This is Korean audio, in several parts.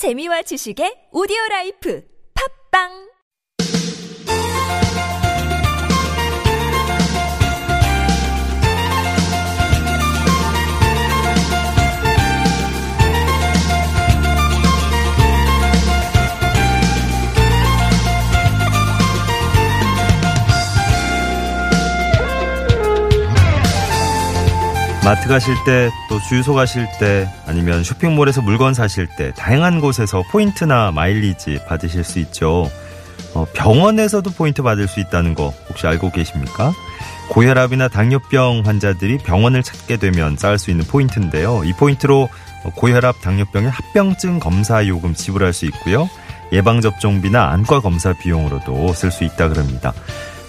재미와 지식의 오디오 라이프. 팝빵 마트 가실 때, 또 주유소 가실 때, 아니면 쇼핑몰에서 물건 사실 때, 다양한 곳에서 포인트나 마일리지 받으실 수 있죠. 어, 병원에서도 포인트 받을 수 있다는 거 혹시 알고 계십니까? 고혈압이나 당뇨병 환자들이 병원을 찾게 되면 쌓을 수 있는 포인트인데요. 이 포인트로 고혈압, 당뇨병의 합병증 검사 요금 지불할 수 있고요. 예방접종비나 안과 검사 비용으로도 쓸 수 있다 그럽니다.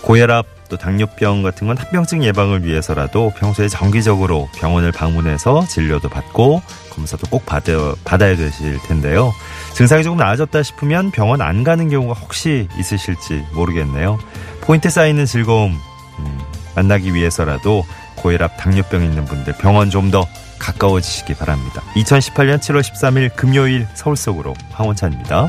고혈압, 또 당뇨병 같은 건 합병증 예방을 위해서라도 평소에 정기적으로 병원을 방문해서 진료도 받고 검사도 꼭 받아, 받아야 되실 텐데요. 증상이 조금 나아졌다 싶으면 병원 안 가는 경우가 혹시 있으실지 모르겠네요. 포인트 쌓이는 즐거움 음, 만나기 위해서라도 고혈압, 당뇨병 있는 분들 병원 좀 더 가까워지시기 바랍니다. 2018년 7월 13일 금요일 서울 속으로 황원찬입니다.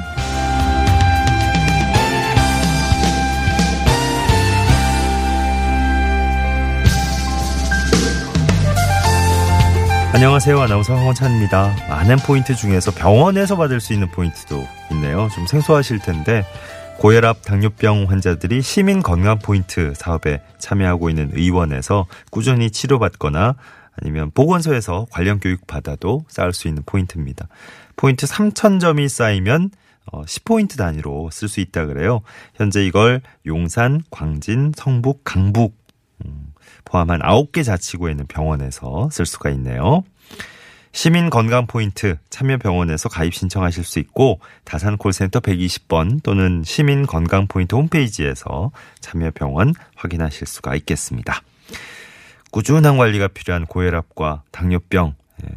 안녕하세요. 아나운서 황원찬입니다. 많은 포인트 중에서 병원에서 받을 수 있는 포인트도 있네요. 좀 생소하실 텐데 고혈압, 당뇨병 환자들이 시민 건강 포인트 사업에 참여하고 있는 의원에서 꾸준히 치료받거나 아니면 보건소에서 관련 교육 받아도 쌓을 수 있는 포인트입니다. 포인트 3,000점이 쌓이면 10포인트 어, 단위로 쓸 수 있다 그래요. 현재 이걸 용산, 광진, 성북, 강북 포함한 9개 자치구에 있는 병원에서 쓸 수가 있네요. 시민 건강 포인트 참여 병원에서 가입 신청하실 수 있고 다산 콜센터 120번 또는 시민 건강 포인트 홈페이지에서 참여 병원 확인하실 수가 있겠습니다. 꾸준한 관리가 필요한 고혈압과 당뇨병 예,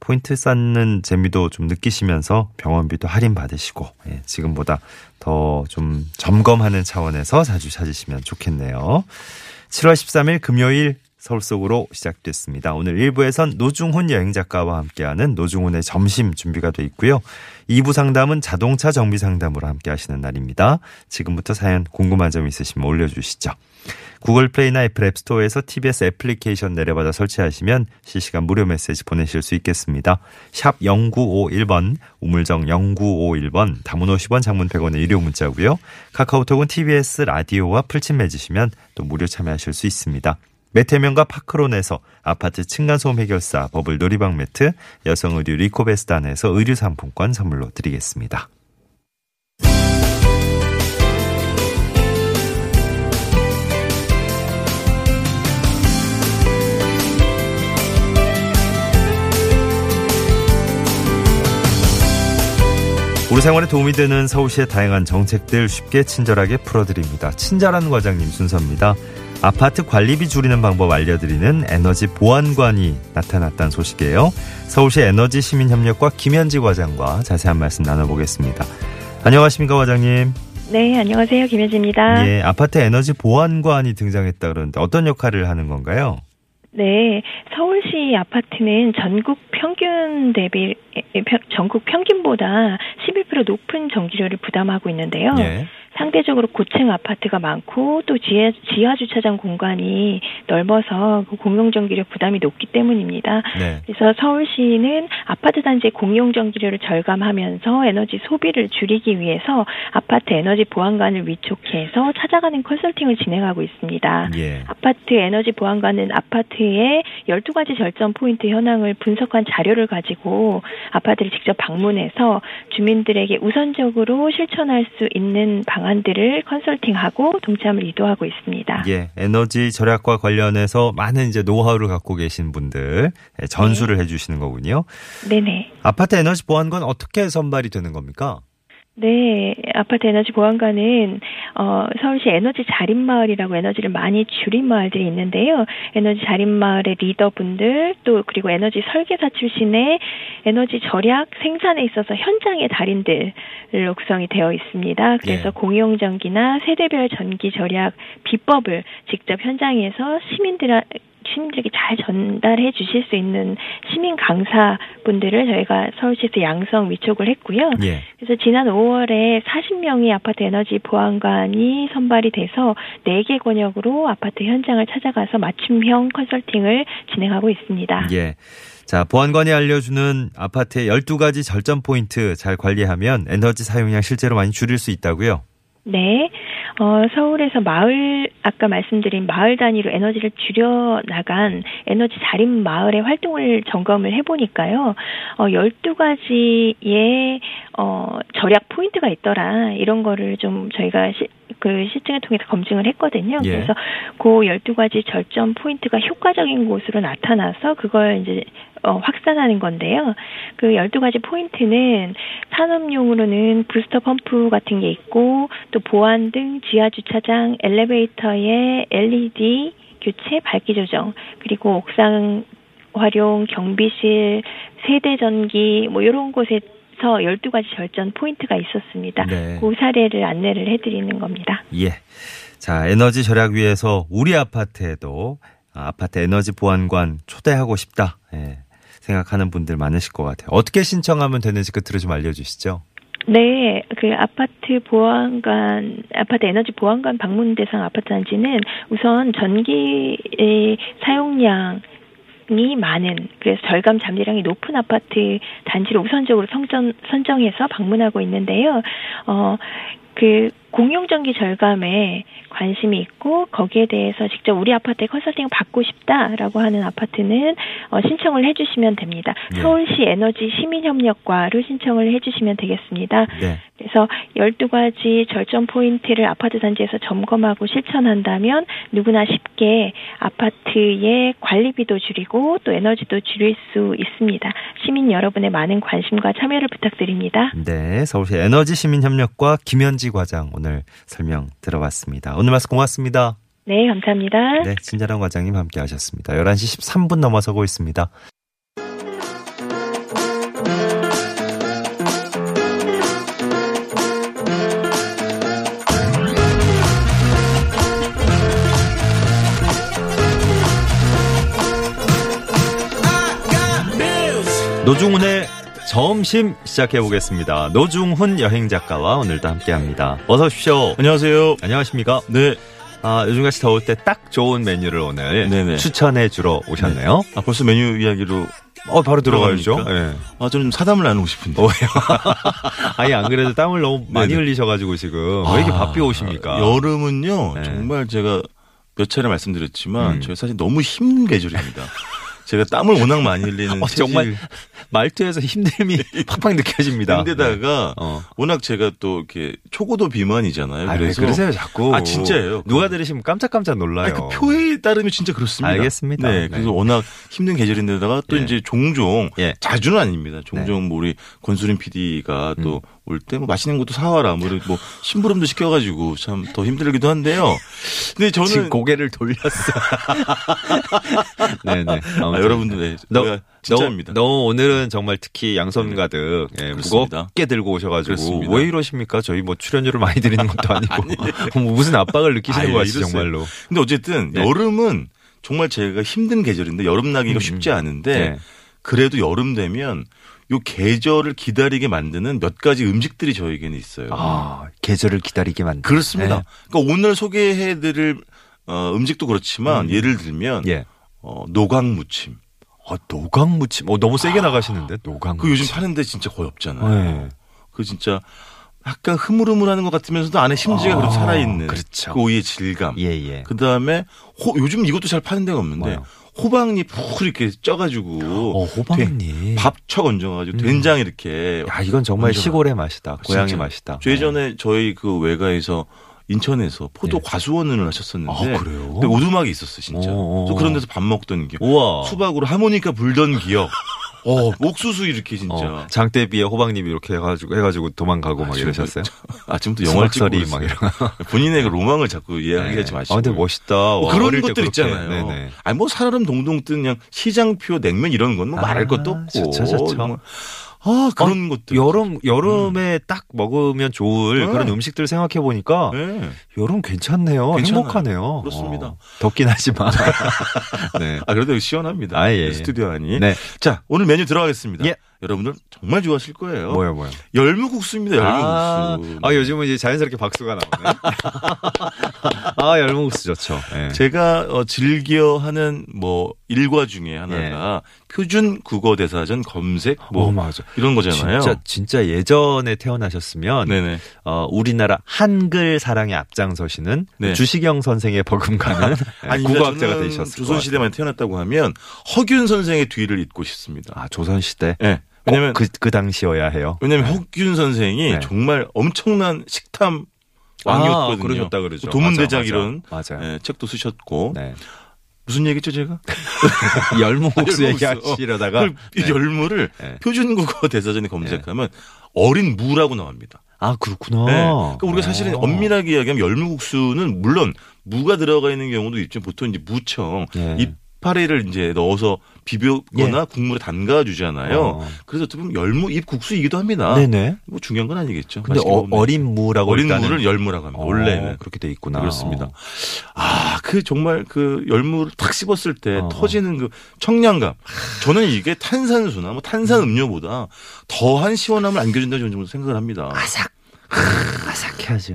포인트 쌓는 재미도 좀 느끼시면서 병원비도 할인 받으시고 예, 지금보다 더 좀 점검하는 차원에서 자주 찾으시면 좋겠네요. 7월 13일 금요일 서울 속으로 시작됐습니다. 오늘 1부에선 노중훈 여행 작가와 함께하는 노중훈의 점심 준비가 돼 있고요. 2부 상담은 자동차 정비 상담으로 함께 하시는 날입니다. 지금부터 사연 궁금한 점 있으시면 올려주시죠. 구글 플레이나 애플 앱스토어에서 TBS 애플리케이션 내려받아 설치하시면 실시간 무료 메시지 보내실 수 있겠습니다. 샵 0951번, 우물정 0951번, 단문 50원, 장문 100원의 유료 문자고요. 카카오톡은 TBS 라디오와 풀친 맺으시면 또 무료 참여하실 수 있습니다. 메테면과 파크론에서 아파트 층간소음 해결사 버블 놀이방 매트, 여성 의류 리코베스단에서 의류 상품권 선물로 드리겠습니다. 우리 생활에 도움이 되는 서울시의 다양한 정책들 쉽게 친절하게 풀어드립니다. 친절한 과장님 순서입니다. 아파트 관리비 줄이는 방법 알려드리는 에너지 보안관이 나타났다는 소식이에요. 서울시 에너지 시민협력과 김현지 과장과 자세한 말씀 나눠보겠습니다. 안녕하십니까 과장님. 네, 안녕하세요. 김현지입니다. 예, 아파트 에너지 보안관이 등장했다 그러는데 어떤 역할을 하는 건가요? 네, 서울시 아파트는 전국 평균 대비 전국 평균보다 11% 높은 전기료를 부담하고 있는데요. 예. 상대적으로 고층 아파트가 많고 또 지하, 지하 주차장 공간이 넓어서 그 공용 전기료 부담이 높기 때문입니다. 네. 그래서 서울시는 아파트 단지의 공용 전기료를 절감하면서 에너지 소비를 줄이기 위해서 아파트 에너지 보안관을 위촉해서 찾아가는 컨설팅을 진행하고 있습니다. 예. 아파트 에너지 보안관은 아파트의 12가지 절전 포인트 현황을 분석한 자료를 가지고 아파트를 직접 방문해서 주민들에게 우선적으로 실천할 수 있는 방 방안들을 컨설팅하고 동참을 이도하고 있습니다. 예, 에너지 절약과 관련해서 많은 이제 노하우를 갖고 계신 분들 예, 전수를 네. 해주시는 거군요. 네네. 아파트 에너지 보안관 어떻게 선발이 되는 겁니까? 네, 아파트 에너지 보안관은 어, 서울시 에너지 자립 마을이라고 에너지를 많이 줄인 마을들이 있는데요. 에너지 자립 마을의 리더분들 또 그리고 에너지 설계사 출신의 에너지 절약 생산에 있어서 현장의 달인들로 구성이 되어 있습니다. 그래서 예. 공용 전기나 세대별 전기 절약 비법을 직접 현장에서 시민들 시민들에게 잘 전달해 주실 수 있는 시민 강사분들을 저희가 서울시에서 양성 위촉을 했고요. 예. 그래서 지난 5월에 40명의 아파트 에너지 보안관이 선발이 돼서 4개 권역으로 아파트 현장을 찾아가서 맞춤형 컨설팅을 진행하고 있습니다. 예. 자, 보안관이 알려주는 아파트의 12가지 절전 포인트 잘 관리하면 에너지 사용량 실제로 많이 줄일 수 있다고요? 네. 어, 서울에서 마을, 아까 말씀드린 마을 단위로 에너지를 줄여 나간 에너지 자립 마을의 활동을 점검을 해보니까요, 어, 12가지의, 어, 절약 포인트가 있더라. 이런 거를 좀 저희가 시, 그 실증을 통해서 검증을 했거든요. 예. 그래서 그 12가지 절전 포인트가 효과적인 곳으로 나타나서 그걸 이제 어, 확산하는 건데요. 그 12가지 포인트는 산업용으로는 부스터 펌프 같은 게 있고 또 보안 등 지하 주차장 엘리베이터의 LED 교체 밝기 조정 그리고 옥상 활용 경비실 세대 전기 뭐 이런 곳에 서 12가지 절전 포인트가 있었습니다. 네. 그 사례를 안내를 해드리는 겁니다. 예. 자, 에너지 절약 위해서 우리 아파트에도 아파트 에너지 보안관 초대하고 싶다. 예. 생각하는 분들 많으실 것 같아요. 어떻게 신청하면 되는지 끝으로 좀 알려주시죠. 네, 그 아파트 보안관, 아파트 에너지 보안관 방문 대상 아파트 단지는 우선 전기의 사용량 이 많은 그래서 절감 잠재량이 높은 아파트 단지를 우선적으로 선정, 선정해서 방문하고 있는데요. 어, 그 공용전기 절감에 관심이 있고 거기에 대해서 직접 우리 아파트에 컨설팅을 받고 싶다라고 하는 아파트는 어, 신청을 해주시면 됩니다. 네. 서울시 에너지 시민협력과로 신청을 해주시면 되겠습니다. 네. 그래서 12가지 절전 포인트를 아파트 단지에서 점검하고 실천한다면 누구나 쉽게 아파트의 관리비도 줄이고 또 에너지도 줄일 수 있습니다. 시민 여러분의 많은 관심과 참여를 부탁드립니다. 네, 서울시 에너지 시민협력과 김현지 과장 오늘 설명 들어봤습니다. 오늘 말씀 고맙습니다. 네, 감사합니다. 네, 친절한 과장님 함께 하셨습니다. 11시 13분 넘어서고 있습니다. 노중훈의 점심 시작해 보겠습니다. 노중훈 여행 작가와 오늘도 함께 합니다. 어서 오십시오. 안녕하세요. 안녕하십니까? 네. 아, 요즘같이 더울 때 딱 좋은 메뉴를 오늘 네네. 추천해 주러 오셨네요. 네. 아, 벌써 메뉴 이야기로 어, 바로 들어가야죠. 네. 아, 저는 사담을 나누고 싶은데. 어, 아니, 안 그래도 땀을 너무 많이 네네. 흘리셔가지고 지금. 왜 이렇게 아, 바삐 오십니까? 여름은요, 네. 정말 제가 몇 차례 말씀드렸지만, 음. 저희 사실 너무 힘든 계절입니다. 제가 땀을 워낙 많이 흘리는 어, 정말 말투에서 힘듦이 팍팍 느껴집니다. 근데다가 네. 어. 워낙 제가 또 이렇게 초고도 비만이잖아요. 아, 그래서 그러세요 자꾸. 아 진짜예요. 누가 들으시면 깜짝깜짝 놀라요. 그 표에 따르면 진짜 그렇습니다. 알겠습니다. 네, 그래서 네. 워낙 힘든 계절인데다가 또 예. 이제 종종 예. 자주는 아닙니다. 종종 네. 뭐 우리 권수림 PD가 또 음. 올 때 뭐 맛있는 것도 사와라 뭐, 뭐 심부름도 시켜가지고 참 더 힘들기도 한데요. 근데 저는 지금 고개를 돌렸어. 네네. 아, 여러분들 네. 너, 진짜입니다. 너, 너, 오늘은 정말 특히 양손 네. 가득 예, 무겁게 들고 오셔가지고 그렇습니다. 왜 이러십니까? 저희 뭐 출연료를 많이 드리는 것도 아니고 뭐 무슨 압박을 느끼시는 거 같지 정말로. 근데 어쨌든 네. 여름은 정말 제가 힘든 계절인데 여름 나기가 음. 쉽지 않은데 네. 그래도 여름 되면 요 계절을 기다리게 만드는 몇 가지 음식들이 저에게는 있어요. 아, 계절을 기다리게 만드 그렇습니다. 네. 그러니까 오늘 소개해드릴 어, 음식도 그렇지만 음. 예를 들면 예. 어, 노각무침. 아, 노각무침. 어, 너무 세게 아, 나가시는데 노각무침. 그 요즘 파는데 진짜 거의 없잖아요. 네. 그 진짜 약간 흐물흐물하는 것 같으면서도 안에 심지가 아, 그래도 살아있는 그렇죠. 그 오이의 질감. 예, 예. 그 다음에 요즘 이것도 잘 파는 데가 없는데 뭐요? 호박잎 푹 이렇게 쪄가지고 어, 호박잎 밥쳐 얹어가지고 음. 된장 이렇게 야 이건 정말 얹어가. 시골의 맛이다 고향의 맛이다 예전에 네. 저희 그 외가에서 인천에서 포도 네. 과수원을 하셨었는데 아, 그래요? 근데 오두막이 있었어 진짜. 그래서 그런 데서 밥 먹던 기억. 우와. 수박으로 하모니카 불던 기억. 어, 옥수수 이렇게 진짜. 어, 장대비에 호박잎 이렇게 해가지고 해가지고 도망가고 아, 막 이러셨어요? 아침부터 영화를 찍고 막 이런. 본인의 그 로망을 자꾸 이야기하지 네. 마시고. 아, 근데 멋있다. 뭐 그런 것들 있잖아요. 네네. 아니 뭐 사람 동동 뜬 그냥 시장표 냉면 이런 건뭐 아, 말할 것도 없고. 좋죠, 좋죠. 아 그런 어, 것들 여름 여름에 음. 딱 먹으면 좋을 네. 그런 음식들 생각해 보니까 네. 여름 괜찮네요. 괜찮아요. 행복하네요. 그렇습니다. 어, 덥긴 하지만 네. 아 그래도 시원합니다. 아, 예. 스튜디오 안이. 네. 자 오늘 메뉴 들어가겠습니다. 예. 여러분들 정말 좋아하실 거예요. 뭐야 뭐야. 열무국수입니다. 열무국수. 아, 아 요즘은 이제 자연스럽게 박수가 나오네. 아 열무국수 좋죠. 네. 제가 어, 즐겨하는 뭐 일과 중에 하나가 예. 표준 국어 대사전 검색 뭐 어, 맞아. 이런 거잖아요. 진짜 진짜 예전에 태어나셨으면 네네. 어, 우리나라 한글 사랑에 앞장서시는 네. 주시경 선생의 버금가는 아니, 국어학자가 되셨을 조선 시대만 태어났다고 하면 허균 선생의 뒤를 잇고 싶습니다. 아 조선 시대. 네. 왜냐면 그, 그 당시여야 해요. 왜냐면 네. 허균 선생이 네. 정말 엄청난 식탐 왕이었거든요. 아, 그러셨다 그러죠. 도문대작 이런 네, 책도 쓰셨고 네. 무슨 얘기죠 제가? 열무국수 얘기하시려다가 네. 열무를 네. 표준국어 대사전에 검색하면 어린 무라고 나옵니다. 아 그렇구나. 네. 그러니까 우리가 사실은 아. 엄밀하게 이야기하면 열무국수는 물론 무가 들어가 있는 경우도 있지만 보통 이제 무청 예. 이파리를 이제 넣어서 비벼거나 예. 국물에 담가 주잖아요. 어. 그래서 어떻게 보면 열무 잎 국수이기도 합니다. 네네. 뭐 중요한 건 아니겠죠. 근데 어, 린 무라고 어린 무를 열무라고 합니다. 어, 원래는 그렇게 돼 있구나. 그렇습니다. 아, 그 정말 그 열무를 탁 씹었을 때 어. 터지는 그 청량감. 저는 이게 탄산수나 뭐 탄산 음료보다 더한 시원함을 안겨준다 저는 생각을 합니다. 아삭 아삭해야죠.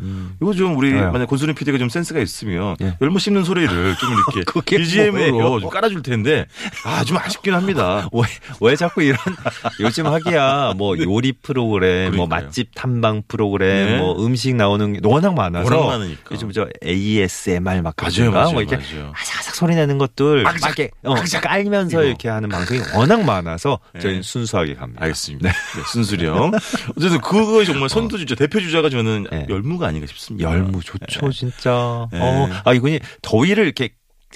음. 이거 좀 우리 네. 만약 권수림 PD가 좀 센스가 있으면 예. 열무 씹는 소리를 좀 이렇게 BGM으로 좀 깔아줄 텐데 아 좀 아쉽긴 합니다. 왜, 왜 자꾸 이런 요즘 하기야 뭐 네. 요리 프로그램, 뭐 그러니까요. 뭐 맛집 탐방 프로그램, 네. 뭐 음식 나오는 게 워낙 많아서 워낙 많으니까. 요즘 저 ASMR 막 맞아요, 맞아요, 뭐 이렇게 맞아요. 아삭아삭 소리 내는 것들 막 이렇게 어, 깔면서 이거. 이렇게 하는 방송이 워낙 많아서 네. 저희는 순수하게 갑니다. 알겠습니다. 네. 네 순수령. 어쨌든 그거 정말 선 선두 주자 대표 주자가 저는 네. 열무가 아닌가 싶습니다. 열무 좋죠, 네. 진짜. 네. 어, 아 이분이 더위를 이렇게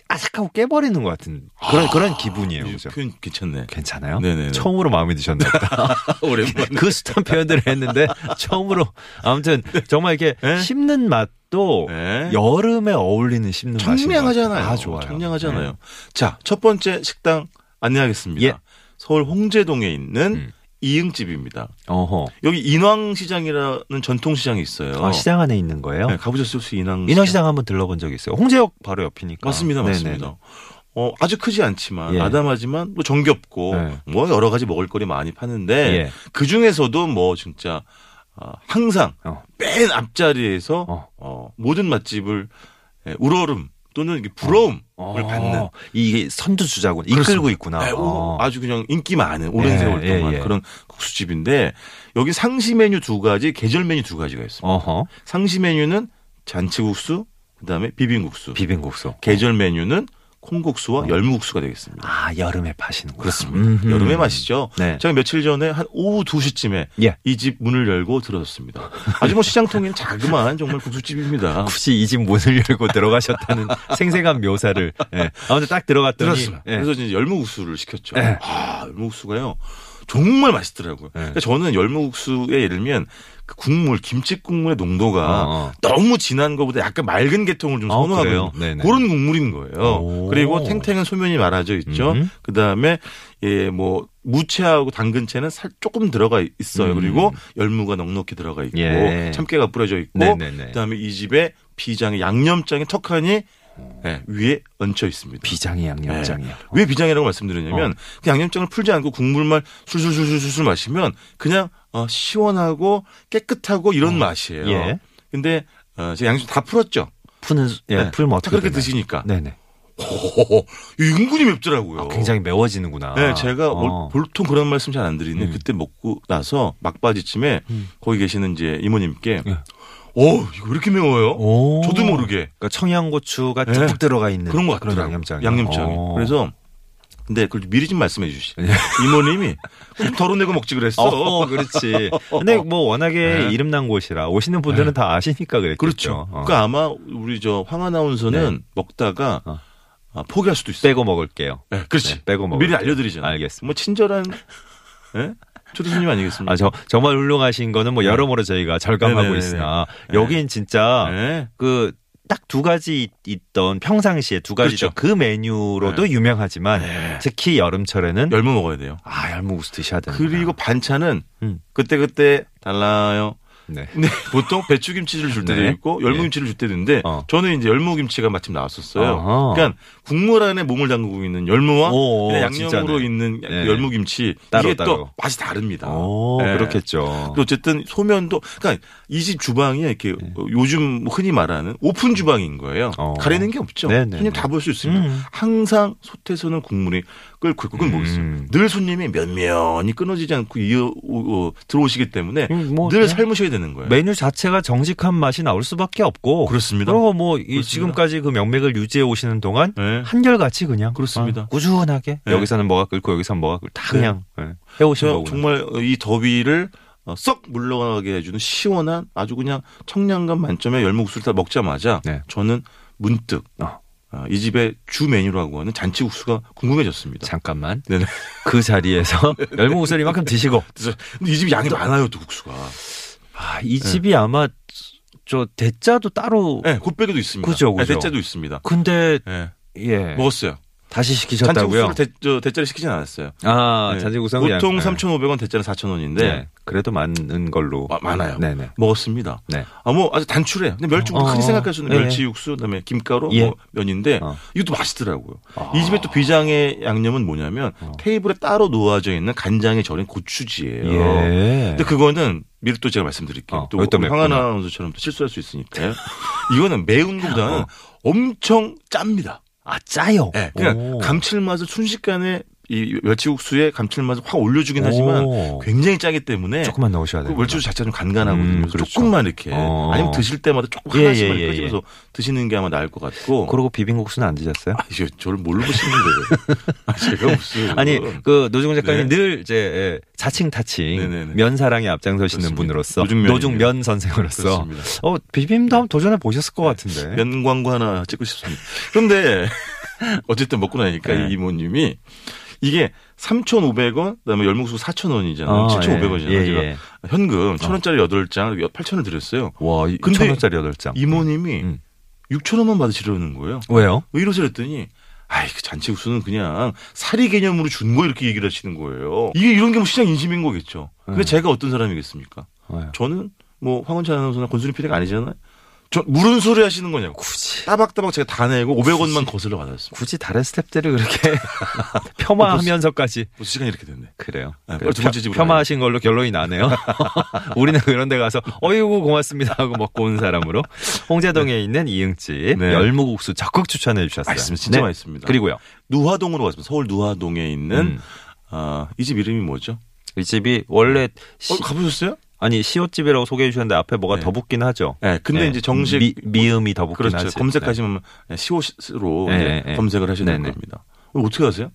아삭하고 깨버리는 것 같은 그런 아, 그런 기분이에요. 그죠? 표현 괜찮네. 괜찮아요? 네네. 처음으로 마음에 드셨나 보다. 오랜만에 그 숱한 표현들을 했는데 처음으로 아무튼 정말 이렇게 네? 씹는 맛도 네? 여름에 어울리는 씹는 맛이 청량하잖아요. 아 좋아요. 청량하잖아요. 네. 자, 첫 번째 식당 안내하겠습니다. 예. 서울 홍제동에 있는 음. 이응집입니다. 어허. 여기 인왕시장이라는 전통시장이 있어요. 아, 시장 안에 있는 거예요? 네, 가보셨을 수 인왕. 인왕시장 한번 들러본 적이 있어요. 홍제역 바로 옆이니까. 맞습니다, 맞습니다. 네네. 어, 아주 크지 않지만 예. 아담하지만 뭐 정겹고 네. 뭐 여러 가지 먹을거리 많이 파는데 예. 그 중에서도 뭐 진짜 어, 항상 어. 맨 앞자리에서 어. 어 모든 맛집을 예, 우러름 또는 부러움을 어. 받는 이게 선두주자군 이끌고 있구나. 네, 어. 아주 그냥 인기 많은 오랜 예, 세월 동안 예, 예. 그런 국수집인데 여기 상시 메뉴 두 가지, 계절 메뉴 두 가지가 있습니다. 어허. 상시 메뉴는 잔치국수, 그다음에 비빔국수. 비빔국수. 계절 메뉴는 콩국수와 어. 열무국수가 되겠습니다. 아, 여름에 파시는 거. 그렇습니다. 음흠. 여름에 마시죠. 네. 제가 며칠 전에 한 오후 2시쯤에 예. 이집 문을 열고 들어섰습니다. 아주 뭐 시장통에는 자그마한 정말 국수집입니다. 굳이 이 집 문을 열고 들어가셨다는 생생한 묘사를. 예. 아무튼 딱 들어갔더니. 예. 그래서 이제 열무국수를 시켰죠. 예. 아, 열무국수가요. 정말 맛있더라고요. 네. 그러니까 저는 열무국수에 예를 들면 그 국물 김치 국물의 농도가 어, 어. 너무 진한 것보다 약간 맑은 계통을 좀 아, 선호하거든요. 어, 그런 국물인 거예요. 오. 그리고 탱탱은 소면이 말아져 있죠. 음. 그 다음에 예뭐 무채하고 당근채는 살 조금 들어가 있어요. 음. 그리고 열무가 넉넉히 들어가 있고 예. 참깨가 뿌려져 있고 네네네. 그다음에 이 집에 비장에 양념장에 턱하니 네, 위에 얹혀 있습니다. 비장의 양념장이요. 네. 왜 비장이라고 말씀드렸냐면 어. 그 양념장을 풀지 않고 국물만 술술술술술 마시면 그냥 어, 시원하고 깨끗하고 이런 어. 맛이에요. 예. 근데 어, 제가 양념 다 풀었죠. 푸는 예, 네. 풀면 어떻게 그렇게 되나요? 드시니까. 네네. 오, 은근히 맵더라고요. 아, 굉장히 매워지는구나. 네, 제가 어. 보통 그런 말씀 잘 안 드리는데 음. 그때 먹고 나서 막바지쯤에 음. 거기 계시는 이제 이모님께 예. 오, 이거 왜 이렇게 매워요? 오. 저도 모르게. 그러니까 청양고추가 네. 쭉 들어가 있는 그런 것 같더라고요. 양념장. 양념장이. 오. 그래서 근데 그걸 미리 좀 말씀해 주시. 네. 이모님이 좀 덜어내고 먹지 그랬어. 어, 그렇지. 근데 뭐 워낙에 네. 이름 난 곳이라 오시는 분들은 네. 다 아시니까 그랬죠 그렇죠. 어. 그러니까 아마 우리 저황 아나운서는 네. 먹다가 어. 아, 포기할 수도 있어요. 빼고 먹을게요. 네, 그렇지. 네, 빼고 먹 미리 알려드리잖아요. 알겠습니다. 뭐 친절한 네? 초대손님 아니겠습니까? 아, 저, 정말 훌륭하신 거는 뭐 네. 여러모로 저희가 절감하고 네네네네. 있으나 네. 여긴 진짜 네. 그 딱 두 가지 있던 평상시에 두 가지 그렇죠. 그 메뉴로도 네. 유명하지만 네. 특히 여름철에는 열무 먹어야 돼요. 아 열무국수 드셔야 돼요. 그리고 반찬은 음. 그때 그때 달라요. 네. 네. 보통 배추김치를 줄 때도 네. 있고 열무김치를 줄 때도 있는데 어. 저는 이제 열무김치가 마침 나왔었어요. 어허. 그러니까 국물 안에 몸을 담그고 있는 열무와 오, 양념으로 진짜네. 있는 네. 열무김치 따로, 이게 따로. 또 맛이 다릅니다. 오, 네. 그렇겠죠. 또 어쨌든 소면도 그러니까 이 집 주방이 이렇게 네. 요즘 흔히 말하는 오픈 주방인 거예요. 어. 가리는 게 없죠. 손님 다 볼 수 있습니다. 음. 항상 솥에서는 국물이 끓고 있고 그건 뭐겠어요. 음. 늘 손님이 몇 면이 끊어지지 않고 이어 어, 들어오시기 때문에 음, 뭐늘 네. 삶으셔야 되는 거예요. 메뉴 자체가 정직한 맛이 나올 수밖에 없고 그렇습니다. 그리고 뭐 지금까지 그 명맥을 유지해 오시는 동안 네. 한결같이 그냥 그렇습니다. 아, 꾸준하게 네. 여기서는 뭐가 끓고 여기서는 뭐가 끓고 다 네. 그냥 네. 해오신 거고 정말 이 더위를 어, 썩 물러가게 해주는 시원한 아주 그냥 청량감 만점의 열무국수를 다 먹자마자 네. 저는 문득 어. 아, 이 집의 주 메뉴라고 하는 잔치국수가 궁금해졌습니다. 잠깐만. 네네. 그 자리에서 열무국수를 이만큼 드시고. 근데 이 집이 양이 많아요, 또 국수가. 아, 이 네. 집이 네. 아마 저 대짜도 따로. 네, 곱빼기도 있습니다. 그죠, 그죠. 네, 대짜도 있습니다. 근데 네. 예. 먹었어요. 다시 시키셨다고요? 잔치국수를 대, 저, 대짜를 시키진 않았어요. 아, 네. 잔치국수 보통 3,500원, 대짜는 4,000원인데. 네. 그래도 많은 걸로. 아, 많아요. 네네. 먹었습니다. 네. 아, 뭐 아주 단출해. 근데 멸치국수 어, 흔히 생각할 수 있는 네. 멸치 육수, 그다음에 김가루, 예. 뭐 면인데 어. 이것도 맛있더라고요. 어. 이 집에 또 비장의 양념은 뭐냐면 어. 테이블에 따로 놓아져 있는 간장에 절인 고추지예요. 예. 근데 그거는 미리 또 제가 말씀드릴게요. 어, 또 황하나 아나운서처럼 또 실수할 수 있으니까 이거는 매운 것보다는 어. 엄청 짭니다. 아 짜요. 네, 그냥 감칠맛을 순식간에 이 멸치국수의 감칠맛을 확 올려주긴 하지만 굉장히 짜기 때문에 조금만 넣으셔야 돼요. 그 멸치국수 자체가 좀 간간하거든요. 음, 그렇죠. 조금만 이렇게 어. 아니면 드실 때마다 조금 예, 하나씩만 예, 예, 끄집어서 예. 드시는 게 아마 나을 것 같고. 그리고 비빔국수는 안 드셨어요? 아, 이거 저를 뭘로 보시는데 아, 제가 무슨 아니 그 노중훈 작가님 네. 늘 이제 예, 자칭 타칭 네네네. 면 사랑에 앞장서시는. 분으로서 노중 면 선생으로서 그렇습니다. 어 비빔도 한번 도전해 보셨을 것 네. 같은데 면 광고 하나 찍고 싶습니다. 그런데 어쨌든 먹고 나니까 네. 이모님이 이게 3,500원, 그다음에 열무수 4,000원이잖아요. 아, 7,500원이잖아요. 예, 제가 예. 현금 1,000원짜리 어. 8장, 8,000원 드렸어요. 와, 근데 1,000원짜리 8장. 이모님이 음. 6,000원만 받으시려는 거예요. 왜요? 왜 이러세요 했더니 아이, 그 잔치국수는 그냥 사리 개념으로 준 거 이렇게 얘기를 하시는 거예요. 이게 이런 게 뭐 시장 인심인 거겠죠. 근데 네. 제가 어떤 사람이겠습니까? 네. 저는 뭐 황원찬 아나운서나 권순희 PD가 아니잖아요. 저 무슨 소리 하시는 거냐고. 굳이. 따박따박 제가 다 내고 500원만 거슬러 받았습니다. 굳이 다른 스탭들을 그렇게 폄하하면서까지. 뭐 시간이 이렇게 됐네. 그래요. 네, 그, 두 번째 집으로. 폄하하신 걸로 결론이 나네요. 우리는 그런 데 가서 어이구 고맙습니다 하고 먹고 온 사람으로 홍제동에 네. 있는 이응집 네. 열무국수 적극 추천해 주셨어요. 맛있습니다. 진짜 네. 맛있습니다. 그리고요. 누화동으로 왔습니다. 서울 누화동에 있는 음. 어, 이집 이름이 뭐죠? 이 집이 원래 어, 시... 가보셨어요? 아니 시옷집이라고 소개해 주셨는데 앞에 뭐가 네. 더 붙긴 하죠. 네, 근데 네. 이제 정식 미, 미음이 더 붙긴 그렇죠. 하지. 검색하시면 네. 시옷으로 네, 네. 검색을 하시는 네, 겁니다. 어떻게 하세요?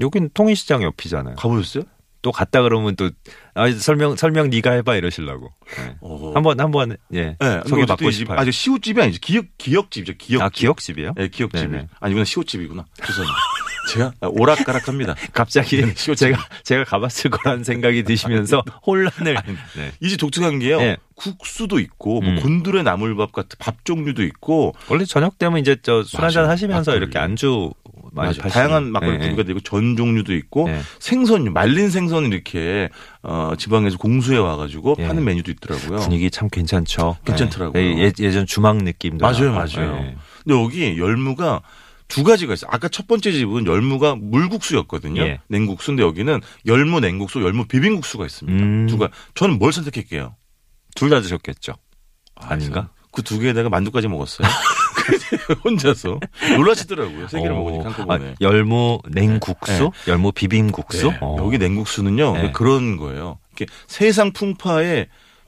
여긴 통일시장 옆이잖아요. 가보셨어요? 또 갔다 그러면 또 아, 설명 설명 네가 해봐 이러실라고. 네. 어. 한번 한번 예 네, 소개 받고 싶어요. 아직 시옷집이 아니죠. 기역 기역집이죠. 기역. 아 기역집이요? 네, 기역집. 아니 이건 시옷집이구나. 죄송합니다. 제가 오락가락합니다. 갑자기 네, 제가 제가 가봤을 거라는 생각이 드시면서 혼란을. 네. 이제 독특한 게요. 네. 국수도 있고 뭐 음. 곤드레 나물밥 같은 밥 종류도 있고 원래 저녁 되면 이제 저 술 한잔 하시면서 막걸리. 이렇게 안주 많이 다양한 막걸리 네. 부류가 되고 전 종류도 있고 네. 생선 말린 생선 이렇게 어 지방에서 공수해 와가지고 네. 파는 메뉴도 있더라고요. 분위기 참 괜찮죠. 괜찮더라고요. 예, 전 주막 느낌도 맞아요, 맞아요. 근데 여기 열무가 두 가지가 있어요. 아까 첫 번째 집은 열무가 물국수였거든요. 예. 냉국수인데 여기는 열무 냉국수, 열무 비빔국수가 있습니다. 음. 두가 저는 뭘 선택할게요? 둘 다 드셨겠죠. 아, 아닌가? 그 두 개에다가 만두까지 먹었어요. 혼자서 놀라시더라고요. 세 개를 어, 먹으니까 한꺼번에. 아, 열무 냉국수, 네. 열무 비빔국수. 네. 여기 냉국수는요 네. 그런 거예요. 이렇게 세상 풍파에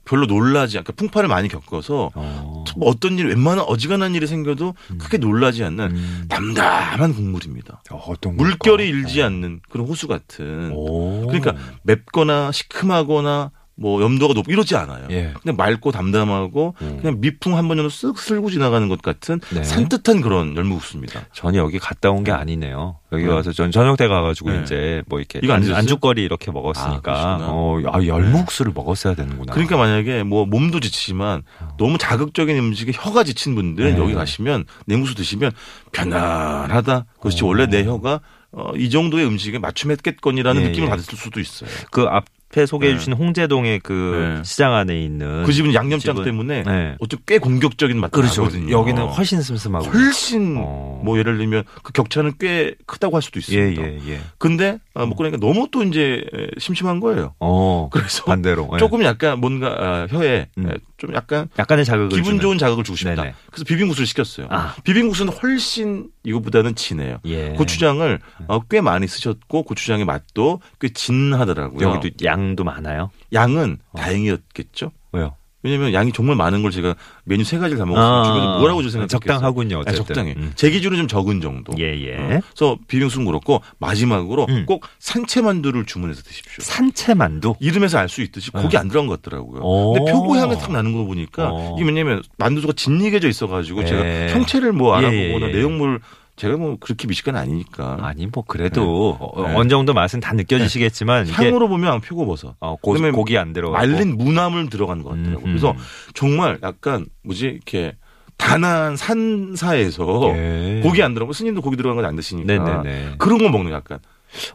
별로 놀라지 않고 풍파를 많이 겪어서 어. 뭐 어떤 일 웬만한 어지간한 일이 생겨도 음. 크게 놀라지 않는 음. 담담한 국물입니다. 어, 물결이 일지 어. 않는 그런 호수 같은. 오. 그러니까 맵거나 시큼하거나 뭐 염도가 높고 이러지 않아요. 예. 그냥 맑고 담담하고 음. 그냥 미풍 한 번으로 쓱 쓸고 지나가는 것 같은 네. 산뜻한 그런 열무국수입니다. 전혀 여기 갔다 온 게 아니네요. 여기 네. 와서 전 저녁 때 가가지고 네. 이제 뭐 이렇게 이거 안, 안주거리 이렇게 먹었으니까 아, 어, 아, 열무국수를 먹었어야 되는구나. 그러니까 만약에 뭐 몸도 지치지만 너무 자극적인 음식에 혀가 지친 분들 네. 여기 가시면 냉국수 드시면 편안하다. 그렇지 오. 원래 내 혀가 어, 이 정도의 음식에 맞춤했겠거니라는 예, 느낌을 예. 받을 수도 있어요. 그 앞 앞에 소개해 주신 네. 홍제동의 그 네. 시장 안에 있는 그 집은 양념장 집은, 때문에 네. 어쩜 꽤 공격적인 맛이 그렇죠. 나거든요. 여기는 훨씬 슴슴하고 훨씬 어. 뭐 예를 들면 그 격차는 꽤 크다고 할 수도 있습니다. 예, 예, 예. 근데 아, 먹고 나니까 너무 또 이제 심심한 거예요. 어. 그래서 반대로 예. 조금 약간 뭔가 아, 혀에 음. 좀 약간 약간의 자극을 기분 주는. 좋은 자극을 주고 싶다. 네네. 그래서 비빔국수를 시켰어요. 아. 비빔국수는 훨씬 이거보다는 진해요. 예. 고추장을 어, 꽤 많이 쓰셨고 고추장의 맛도 꽤 진하더라고요. 여기도 양도 많아요. 양은 어. 다행이었겠죠. 왜요? 왜냐면 양이 정말 많은 걸 제가 메뉴 세 가지를 다 먹었어요. 아, 주변에 뭐라고 저 생각 적당하군요. 어쨌든. 네, 적당해. 음. 제 기준은 좀 적은 정도. 예, 예. 어. 그래서 비빔국수 그렇고 마지막으로 음. 꼭 산채만두를 주문해서 드십시오. 산채만두? 이름에서 알 수 있듯이 고기 어. 안 들어간 것 같더라고요. 오. 근데 표고향이 탁 나는 거 보니까 오. 이게 뭐냐면 만두소가 진리게져 있어가지고 예. 제가 형체를 뭐 예, 알아보거나 예, 예. 내용물 제가 뭐 그렇게 미식가는 아니니까. 아니 뭐 그래도 네. 어, 네. 어느 정도 맛은 다 느껴지시겠지만 네. 향으로 보면 표고버섯. 어, 고, 고기 안 들어가. 말린 무나물 들어간 것 같더라고. 음, 음. 그래서 정말 약간 뭐지 이렇게 단한 산사에서 예. 고기 안 들어가고 스님도 고기 들어간 건 안 드시니까 네네네. 그런 거 먹는 약간.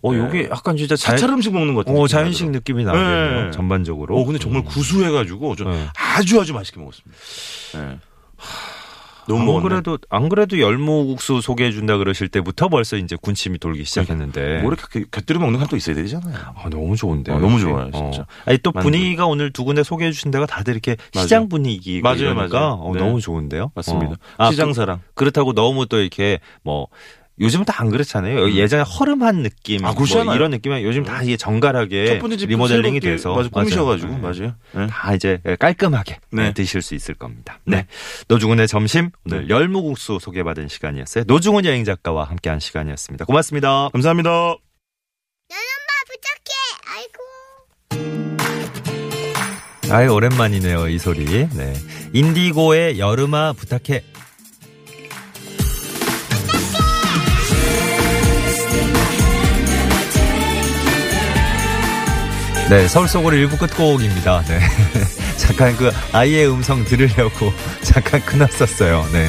어, 네. 요게 약간 진짜 자 사찰 음식 먹는 것 같은 어, 자연식 느낌이 나네요. 네. 전반적으로. 어, 근데 정말 음. 구수해가지고 좀 네. 아주 아주 맛있게 먹었습니다. 네. 너무 안 그래도 안 그래도 열무국수 소개해 준다 그러실 때부터 벌써 이제 군침이 돌기 시작했는데 뭐 이렇게 곁들여 먹는 건또 있어야 되잖아요. 아, 너무 좋은데. 어, 너무 좋아요, 진짜. 어. 아니 또 분위기가 오늘 두 군데 소개해 주신 데가 다들 이렇게 맞아요. 시장 분위기 맞아요, 맞아요. 어, 네. 너무 좋은데요. 맞습니다. 어. 아, 시장 사랑. 그, 그렇다고 너무 또 이렇게 뭐 요즘은 다 안 그렇잖아요. 음. 예전에 허름한 느낌, 아, 뭐 이런 느낌이 요즘 다 이게 정갈하게 리모델링이 돼서 맞아, 꾸미셔가지고 맞아요. 맞아요. 네. 다 이제 깔끔하게 네. 드실 수 있을 겁니다. 네, 네. 노중훈의 점심 오늘 네. 열무국수 소개받은 시간이었어요. 노중훈 여행 작가와 함께한 시간이었습니다. 고맙습니다. 감사합니다. 연엄마 부탁해. 아이고. 아이 오랜만이네요 이 소리. 네. 인디고의 여름아 부탁해. 네, 서울 속으로 일부 끝곡입니다. 네. 잠깐 그 아이의 음성 들으려고 잠깐 끊었었어요. 네.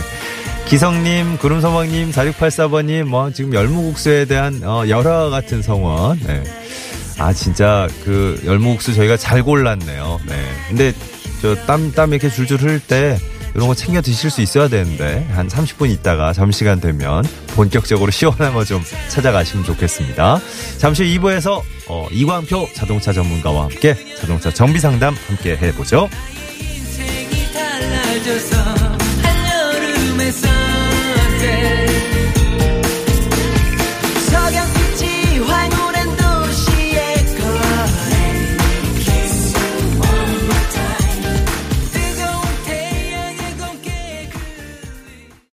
기성님, 구름서방님, 4684번님, 뭐, 지금 열무국수에 대한, 어, 열화 같은 성원. 네. 아, 진짜, 그, 열무국수 저희가 잘 골랐네요. 네. 근데, 저, 땀, 땀 이렇게 줄줄 흐를 때, 이런 거 챙겨 드실 수 있어야 되는데 한 30분 있다가 점심시간 되면 본격적으로 시원한 거 좀 찾아가시면 좋겠습니다. 잠시 후 2부에서 어, 이광표 자동차 전문가와 함께 자동차 정비 상담 함께 해보죠. 달라져서 한여름에 서